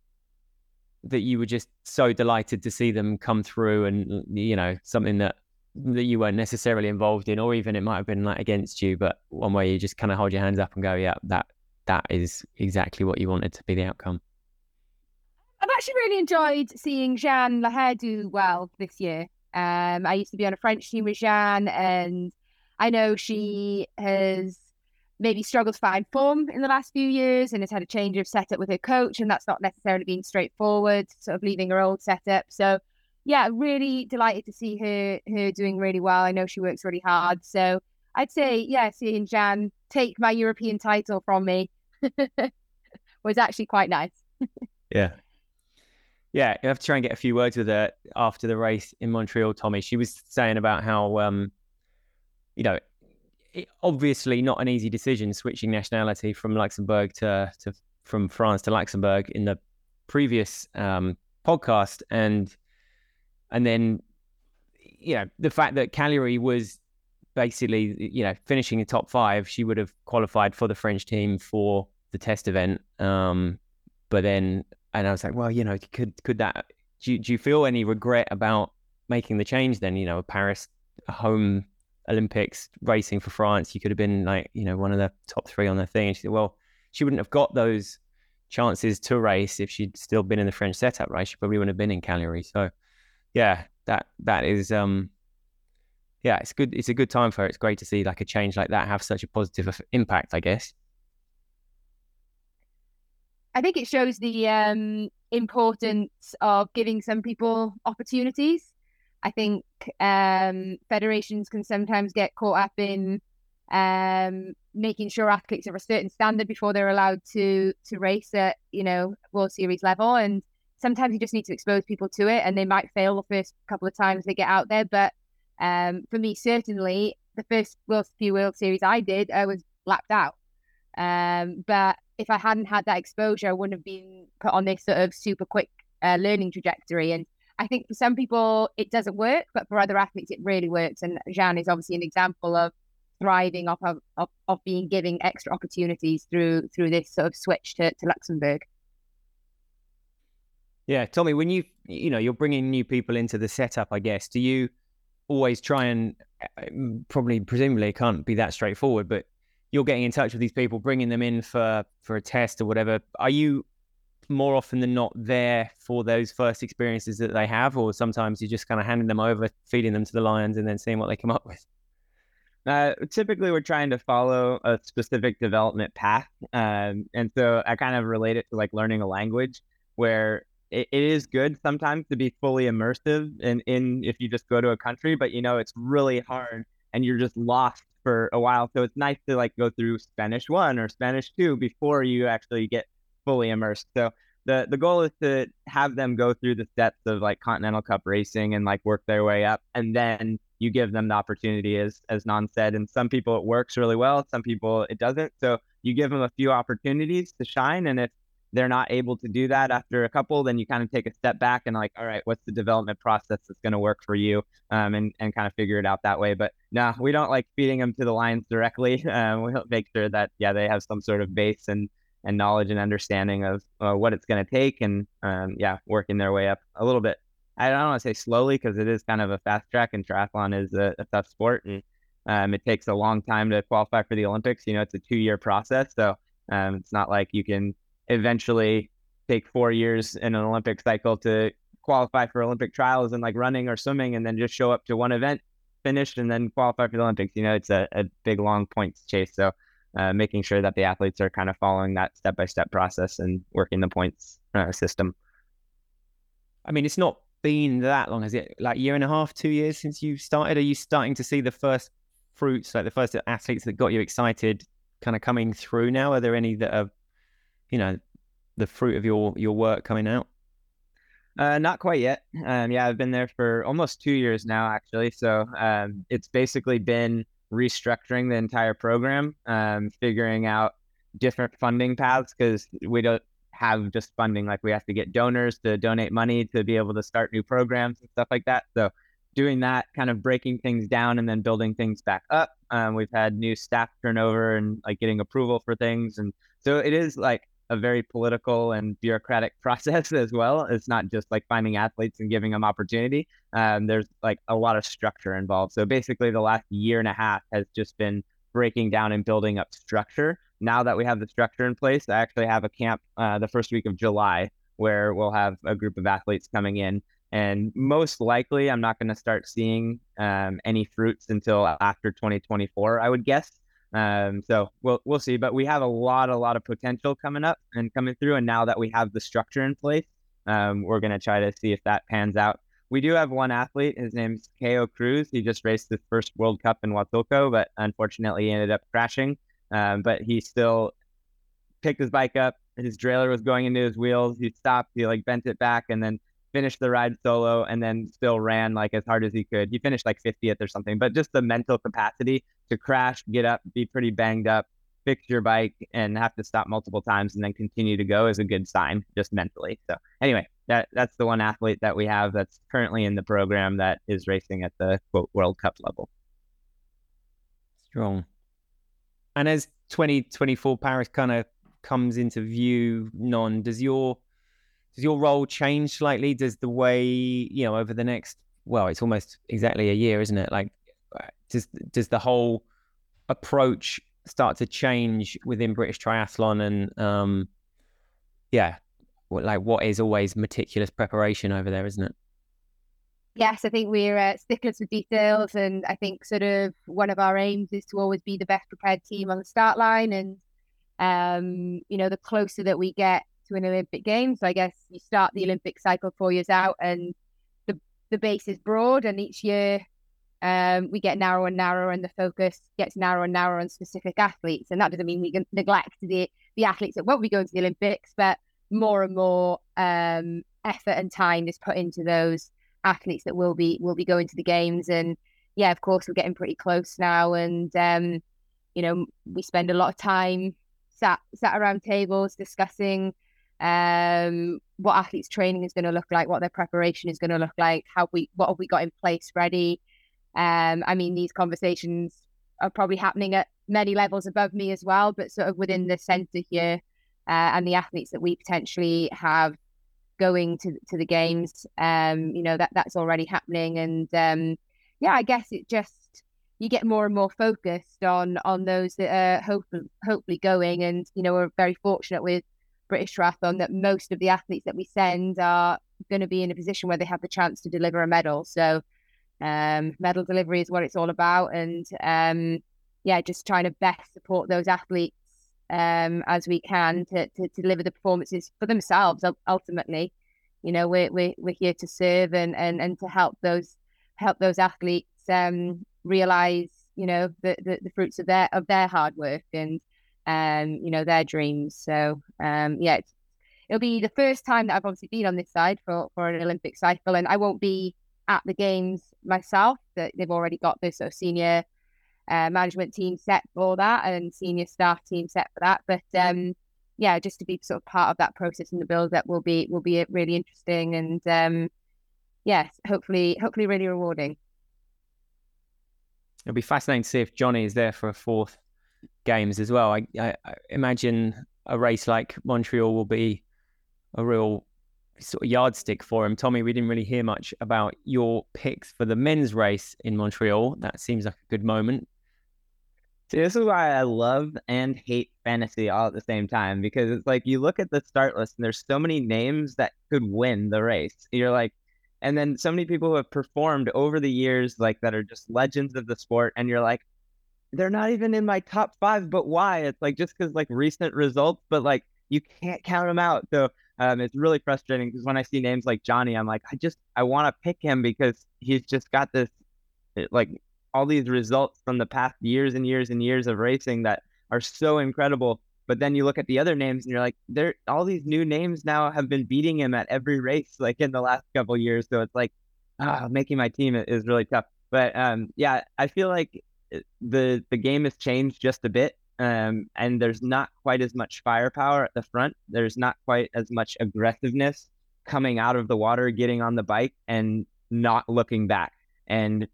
that you were just so delighted to see them come through and, you know, something that that you weren't necessarily involved in, or even it might have been like against you, but one way you just kind of hold your hands up and go, yeah, that that is exactly what you wanted to be the outcome. I've actually really enjoyed seeing Jeanne Lehair do well this year. Um, I used to be on a French team with Jeanne and I know she has maybe struggled to find form in the last few years and has had a change of setup with her coach, and that's not necessarily been straightforward, sort of leaving her old setup. So, yeah, really delighted to see her her doing really well. I know she works really hard. So, I'd say, yeah, seeing Jeanne take my European title from me was actually quite nice. yeah. Yeah, you have to try and get a few words with her after the race in Montreal, Tommy. She was saying about how, um, you know, it, obviously not an easy decision switching nationality from Luxembourg to, to from France to Luxembourg in the previous um, podcast, and and then you know the fact that Cagliari was basically you know finishing the top five, she would have qualified for the French team for the test event. Um, but then, and I was like, well, you know, could could that? Do do you feel any regret about making the change? Then you know, Paris, home Olympics racing for France, you could have been like, you know, one of the top three on the thing. And she said, well, she wouldn't have got those chances to race if she'd still been in the French setup, right? She probably wouldn't have been in Cagliari. So, yeah, that that is, um, yeah, it's good. It's a good time for her. It's great to see like a change like that have such a positive impact, I guess. I think it shows the um, importance of giving some people opportunities I think um, federations can sometimes get caught up in um, making sure athletes are a certain standard before they're allowed to to race at you know World Series level, and sometimes you just need to expose people to it, and they might fail the first couple of times they get out there. But um, for me, certainly the first World few World Series I did, I was lapped out. Um, but if I hadn't had that exposure, I wouldn't have been put on this sort of super quick uh, learning trajectory. And I think for some people it doesn't work, but for other athletes it really works. And Jeanne is obviously an example of thriving off of, of, of being giving extra opportunities through through this sort of switch to, to Luxembourg. Yeah, Tommy, when you you know you're bringing new people into the setup, I guess, do you always try and uh, probably presumably it can't be that straightforward, but you're getting in touch with these people, bringing them in for for a test or whatever. Are you more often than not there for those first experiences that they have, or sometimes you're just kind of handing them over, feeding them to the lions, and then seeing what they come up with? Uh, typically, we're trying to follow a specific development path, um, and so I kind of relate it to like learning a language, where it, it is good sometimes to be fully immersive in, in if you just go to a country, but you know it's really hard and you're just lost for a while. So it's nice to like go through Spanish one or Spanish two before you actually get fully immersed. So the the goal is to have them go through the steps of like Continental Cup racing and like work their way up, and then you give them the opportunity, as as Non said. And some people it works really well, some people it doesn't. So you give them a few opportunities to shine, and if they're not able to do that after a couple, then you kind of take a step back and like, all right, what's the development process that's going to work for you, um, and and kind of figure it out that way. But no, we don't like feeding them to the lions directly. Um, we'll make sure that yeah, they have some sort of base and and knowledge and understanding of uh, what it's going to take and um, yeah working their way up a little bit. I don't want to say slowly because it is kind of a fast track and triathlon is a, a tough sport and um, it takes a long time to qualify for the olympics. You know it's a two year process so um, it's not like you can eventually take four years in an olympic cycle to qualify for olympic trials and like running or swimming and then just show up to one event finished and then qualify for the olympics. You know it's a, a big long points chase so uh, making sure that the athletes are kind of following that step by step process and working the points uh, system. I mean, it's not been that long, has it? Like year and a half, two years since you started. Are you starting to see the first fruits, like the first athletes that got you excited, kind of coming through now? Are there any that are, you know, the fruit of your your work coming out? Uh, not quite yet. Um, yeah, I've been there for almost two years now, actually. So um, it's basically been restructuring the entire program, um, figuring out different funding paths because we don't have just funding. Like we have to get donors to donate money to be able to start new programs and stuff like that. So doing that, kind of breaking things down and then building things back up. Um, we've had new staff turnover and like getting approval for things, and so it is like a very political and bureaucratic process as well. It's not just like finding athletes and giving them opportunity. Um, there's like a lot of structure involved. So basically, the last year and a half has just been breaking down and building up structure. Now that we have the structure in place, I actually have a camp uh, the first week of July where we'll have a group of athletes coming in And most likely, I'm not going to start seeing um, any fruits until after 2024, I would guess. Um, so we'll we'll see. But we have a lot, a lot of potential coming up and coming through. And now that we have the structure in place, um, we're going to try to see if that pans out. We do have one athlete. His name's Ko Cruz. He just raced his first World Cup in Huatulco, but unfortunately he ended up crashing. Um, but he still picked his bike up. His trailer was going into his wheels. He stopped. He like bent it back and then finished the ride solo and then still ran like as hard as he could. He finished like 50th or something, but just the mental capacity to crash, get up, be pretty banged up, fix your bike and have to stop multiple times and then continue to go is a good sign just mentally. So anyway, that that's the one athlete that we have that's currently in the program that is racing at the quote World Cup level. Strong. And as 2024 Paris kind of comes into view, non, does your does your role change slightly? Does the way you know over the next well, it's almost exactly a year, isn't it? Like, does does the whole approach start to change within British triathlon and um, yeah, like what is always meticulous preparation over there, isn't it? Yes, I think we're uh, sticklers for details, and I think sort of one of our aims is to always be the best prepared team on the start line. And um, you know, the closer that we get to an Olympic Games, so I guess you start the Olympic cycle four years out, and the the base is broad, and each year um, we get narrower and narrower, and the focus gets narrower and narrower on specific athletes. And that doesn't mean we can neglect the the athletes that won't be going to the Olympics, but more and more um, effort and time is put into those athletes that will be will be going to the games. And yeah, of course, we're getting pretty close now, and um, you know, we spend a lot of time sat sat around tables discussing um, what athletes training is going to look like, what their preparation is going to look like, how we what have we got in place ready. Um, I mean, these conversations are probably happening at many levels above me as well, but sort of within the centre here uh, and the athletes that we potentially have going to to the games. Um, you know that that's already happening, and um, yeah, I guess it just you get more and more focused on on those that are hopefully hopefully going, and you know we're very fortunate with British Triathlon that most of the athletes that we send are going to be in a position where they have the chance to deliver a medal. So um, medal delivery is what it's all about, and um, yeah, just trying to best support those athletes um, as we can to, to, to deliver the performances for themselves. Ultimately, you know, we're we're, we're here to serve and, and and to help those help those athletes um, realize, you know, the, the, the fruits of their of their hard work and um, you know, their dreams. So um, yeah, it'll be the first time that I've obviously been on this side for for an Olympic cycle, and I won't be at the games myself. That they've already got this sort of senior uh, management team set for that and senior staff team set for that. But um, yeah, just to be sort of part of that process and the build up will be will be really interesting and um, yes, hopefully hopefully really rewarding. It'll be fascinating to see if Johnny is there for a fourth games as well. I, I, I imagine a race like Montreal will be a real sort of yardstick for him. Tommy, we didn't really hear much about your picks for the men's race in Montreal. That seems like a good moment. See, this is why I love and hate fantasy all at the same time because it's like you look at the start list and there's so many names that could win the race. You're like, and then so many people who have performed over the years, like that are just legends of the sport, and you're like, they're not even in my top five, but why? It's like just because like recent results, but like you can't count them out. So um, it's really frustrating because when I see names like Johnny, I'm like, I just I want to pick him because he's just got this like all these results from the past years and years and years of racing that are so incredible. But then you look at the other names and you're like, there all these new names now have been beating him at every race like in the last couple years. So it's like ah, making my team is really tough. But um, yeah, I feel like uh, the the game has changed just a bit. Um, and there's not quite as much firepower at the front. There's not quite as much aggressiveness coming out of the water, getting on the bike and not looking back. And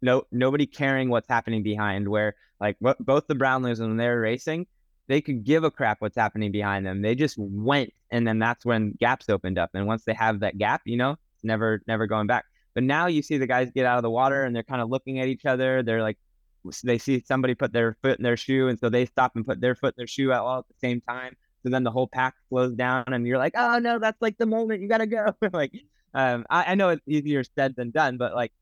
no nobody caring what's happening behind. Where like what, both the Brownlees when they're racing, they could give a crap what's happening behind them. They just went, and then that's when gaps opened up. And once they have that gap, you know, never never going back. But now you see the guys get out of the water and they're kind of looking at each other. They're like, they see somebody put their foot in their shoe, and so they stop and put their foot in their shoe out all at the same time. So then the whole pack slows down, and you're like, oh no, that's like the moment you gotta go. like um, I, I know it's easier said than done, but like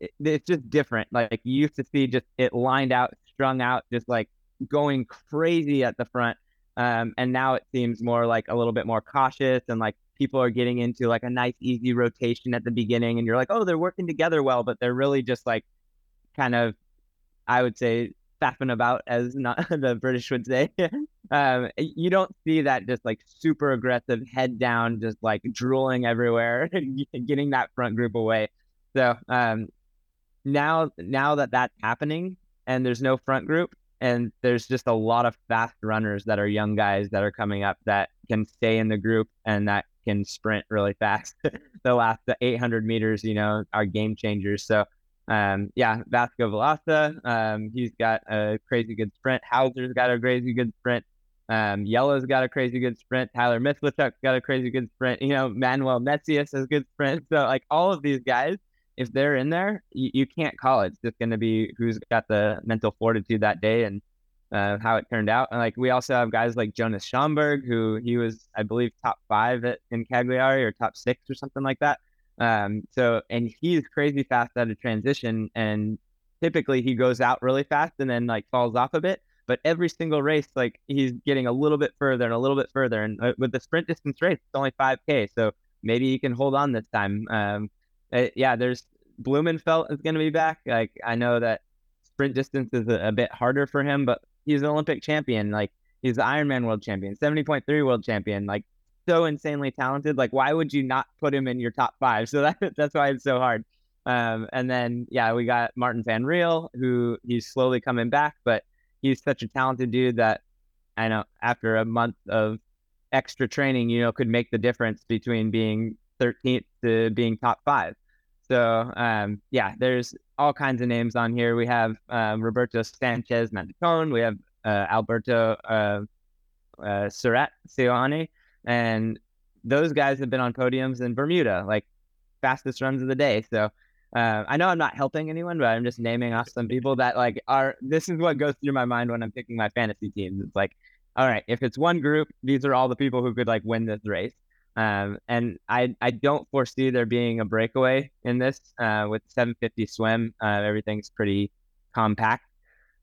it, it's just different. Like you used to see just it lined out, strung out, just like going crazy at the front. Um, and now it seems more like a little bit more cautious and like people are getting into like a nice easy rotation at the beginning and you're like, oh, they're working together well, but they're really just like kind of I would say faffing about as not the British would say. um, you don't see that just like super aggressive head down, just like drooling everywhere, getting that front group away. So um, now now that that's happening and there's no front group and there's just a lot of fast runners that are young guys that are coming up that can stay in the group and that can sprint really fast. the last the 800 meters, you know, are game changers. So um, yeah, Vasco Vilaça, um, he's got a crazy good sprint. Hauser's got a crazy good sprint. Um, Jelle's got a crazy good sprint. Tyler Mislawchuk's got a crazy good sprint. You know, Manuel Messias has good sprint. So like all of these guys if they're in there, you, you can't call it. It's just going to be who's got the mental fortitude that day and uh, how it turned out. And like we also have guys like Jonas Schomburg, who he was, I believe, top five at, in Cagliari or top six or something like that. Um, so and he's crazy fast at a transition, and typically he goes out really fast and then like falls off a bit. But every single race, like he's getting a little bit further and a little bit further. And uh, with the sprint distance race, it's only 5K. So maybe he can hold on this time. Um, uh, yeah, there's Blummenfelt is going to be back. Like I know that sprint distance is a, a, bit harder for him, but he's an Olympic champion. Like he's the Ironman world champion, 70.3 world champion. Like so insanely talented. Like why would you not put him in your top five? So that that's why it's so hard. Um, and then yeah, we got Marten Van Riel, who he's slowly coming back, but he's such a talented dude that I know after a month of extra training, you know, could make the difference between being 13th to being top five. So um, yeah, there's all kinds of names on here. We have um, Roberto Sanchez Mantecon. We have uh, Alberto uh, uh, Surat and those guys have been on podiums in Bermuda, like fastest runs of the day. So uh, I know I'm not helping anyone, but I'm just naming off some people that like are. This is what goes through my mind when I'm picking my fantasy teams. It's like, all right, if it's one group, these are all the people who could like win this race. Um, and I, I don't foresee there being a breakaway in this uh, with 750 swim. Uh, everything's pretty compact.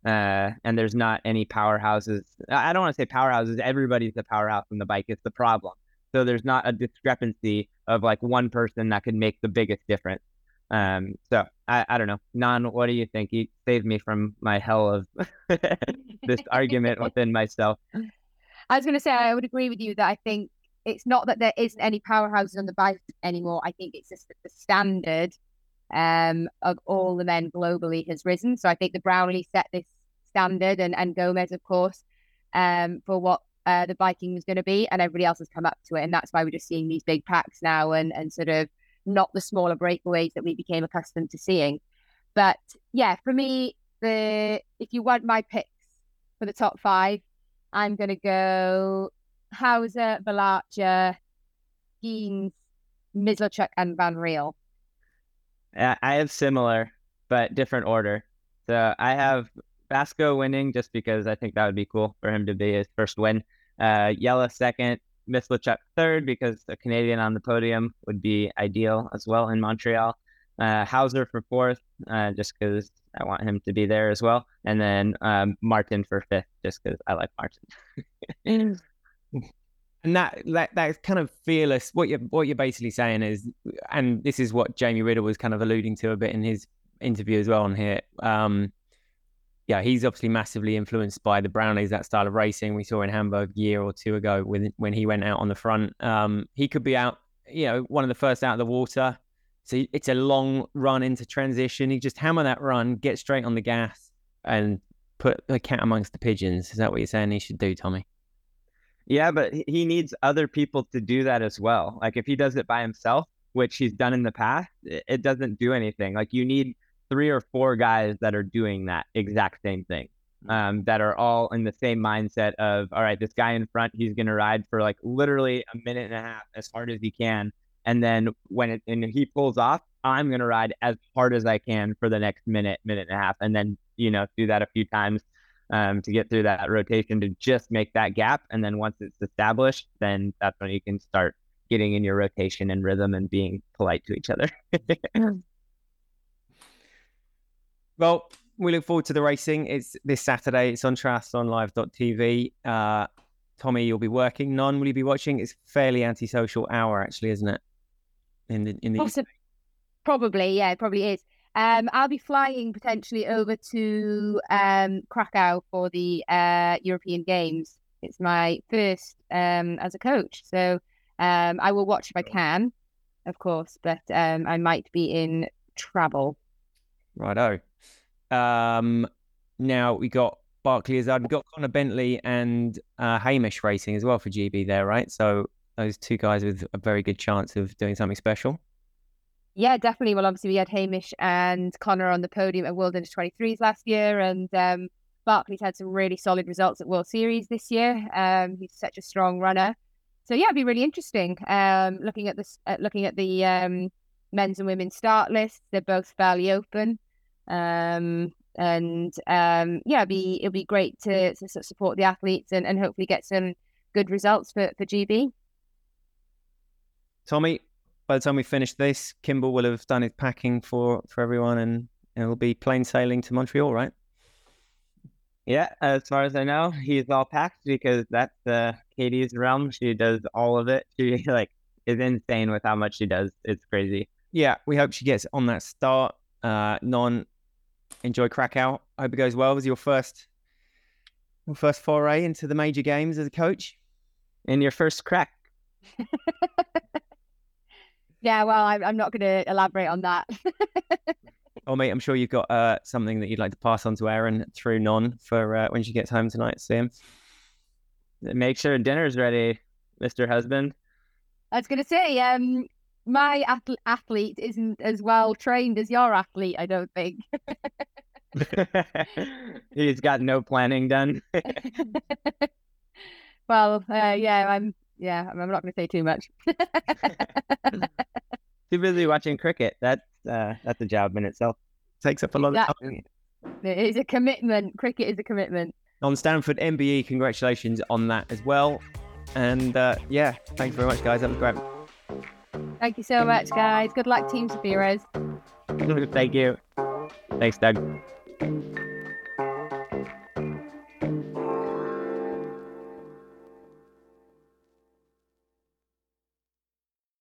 Uh, and there's not any powerhouses. I don't want to say powerhouses. Everybody's a powerhouse in the bike. It's the problem. So there's not a discrepancy of like one person that could make the biggest difference. Um, so I, I don't know. Non, what do you think? You saved me from my hell of this argument within myself. I was going to say I would agree with you that I think it's not that there isn't any powerhouses on the bike anymore. I think it's just that the standard um, of all the men globally has risen. So I think the Brownlee set this standard, and, and Gomez, of course, um, for what uh, the biking was going to be, and everybody else has come up to it, and that's why we're just seeing these big packs now, and and sort of not the smaller breakaways that we became accustomed to seeing. But yeah, for me, the if you want my picks for the top five, I'm going to go Hauser, Vilaça, Geens, Mislawchuk, and Van Riel. I have similar, but different order. So I have Vasco winning just because I think that would be cool for him to be his first win. Uh, Jelle second, Mislawchuk third because a Canadian on the podium would be ideal as well in Montreal. Uh, Hauser for fourth, uh, just because I want him to be there as well. And then um, Marten for fifth, just because I like Marten. And that, that that's kind of fearless. What you're what you're basically saying is, and this is what Jamie Riddle was kind of alluding to a bit in his interview as well on here. Um, yeah, he's obviously massively influenced by the Brownlees, that style of racing we saw in Hamburg a year or two ago when when he went out on the front. Um, he could be out, you know, one of the first out of the water. So it's a long run into transition. He just hammer that run, get straight on the gas, and put the cat amongst the pigeons. Is that what you're saying he should do, Tommy? Yeah, but he needs other people to do that as well. Like if he does it by himself, which he's done in the past, it doesn't do anything. Like you need three or four guys that are doing that exact same thing. Mm. Um, that are all in the same mindset of, all right, this guy in front, he's gonna ride for like literally a minute and a half as hard as he can, and then when it and he pulls off, I'm gonna ride as hard as I can for the next minute, minute and a half, and then you know do that a few times um, to get through that rotation to just make that gap. And then once it's established, then that's when you can start getting in your rotation and rhythm and being polite to each other. well, we look forward to the racing. It's this Saturday. It's on triathlonlive.tv. Uh, Tommy, you'll be working. Non, will you be watching? It's fairly antisocial hour, actually, isn't it? In the in the Possi- probably, yeah, it probably is. Um, I'll be flying potentially over to um, Krakow for the uh, European Games. It's my first um, as a coach, so um, I will watch if I can, of course, but um, I might be in travel. Righto. Um, now we got Barkley Izzard, we've got Connor Bentley and uh, Hamish racing as well for GB there, right? So those two guys with a very good chance of doing something special. Yeah, definitely. Well, obviously we had Hamish and Connor on the podium at World Under 23s last year, and um, Barkley's had some really solid results at World Series this year. Um, he's such a strong runner. So yeah, it'd be really interesting. Um, looking at this, uh, looking at the um, men's and women's start lists, they're both fairly open. Um, and um, yeah, it'd be it'll be great to, to sort of support the athletes and, and hopefully get some good results for, for GB. Tommy, by the time we finish this, Kimball will have done his packing for for everyone, and it'll be plain sailing to Montreal, right? Yeah, as far as I know, he's all packed because that's uh, Katie's realm. She does all of it. She like is insane with how much she does. It's crazy. Yeah, we hope she gets on that start. Uh, non, enjoy Krakow. I hope it goes well. Was your first your first foray into the major games as a coach? In your first crack. yeah, well, I'm, I'm not going to elaborate on that. oh, mate, I'm sure you've got uh, something that you'd like to pass on to Erin through Non for uh, when she gets home tonight. Sam. Make sure dinner's ready, Mister Husband. I was going to say, um, my athlete isn't as well trained as your athlete. I don't think. He's got no planning done. well, uh, yeah, I'm. Yeah, I'm not going to say too much. too busy watching cricket. That's uh, that's a job in itself. Takes up a lot exactly. of time. It is a commitment. Cricket is a commitment. Non Stanford MBE, congratulations on that as well. And uh, yeah, thanks very much, guys. That was great. Thank you so much, guys. Good luck, Team Zaferes. Thank you. Thanks, Doug.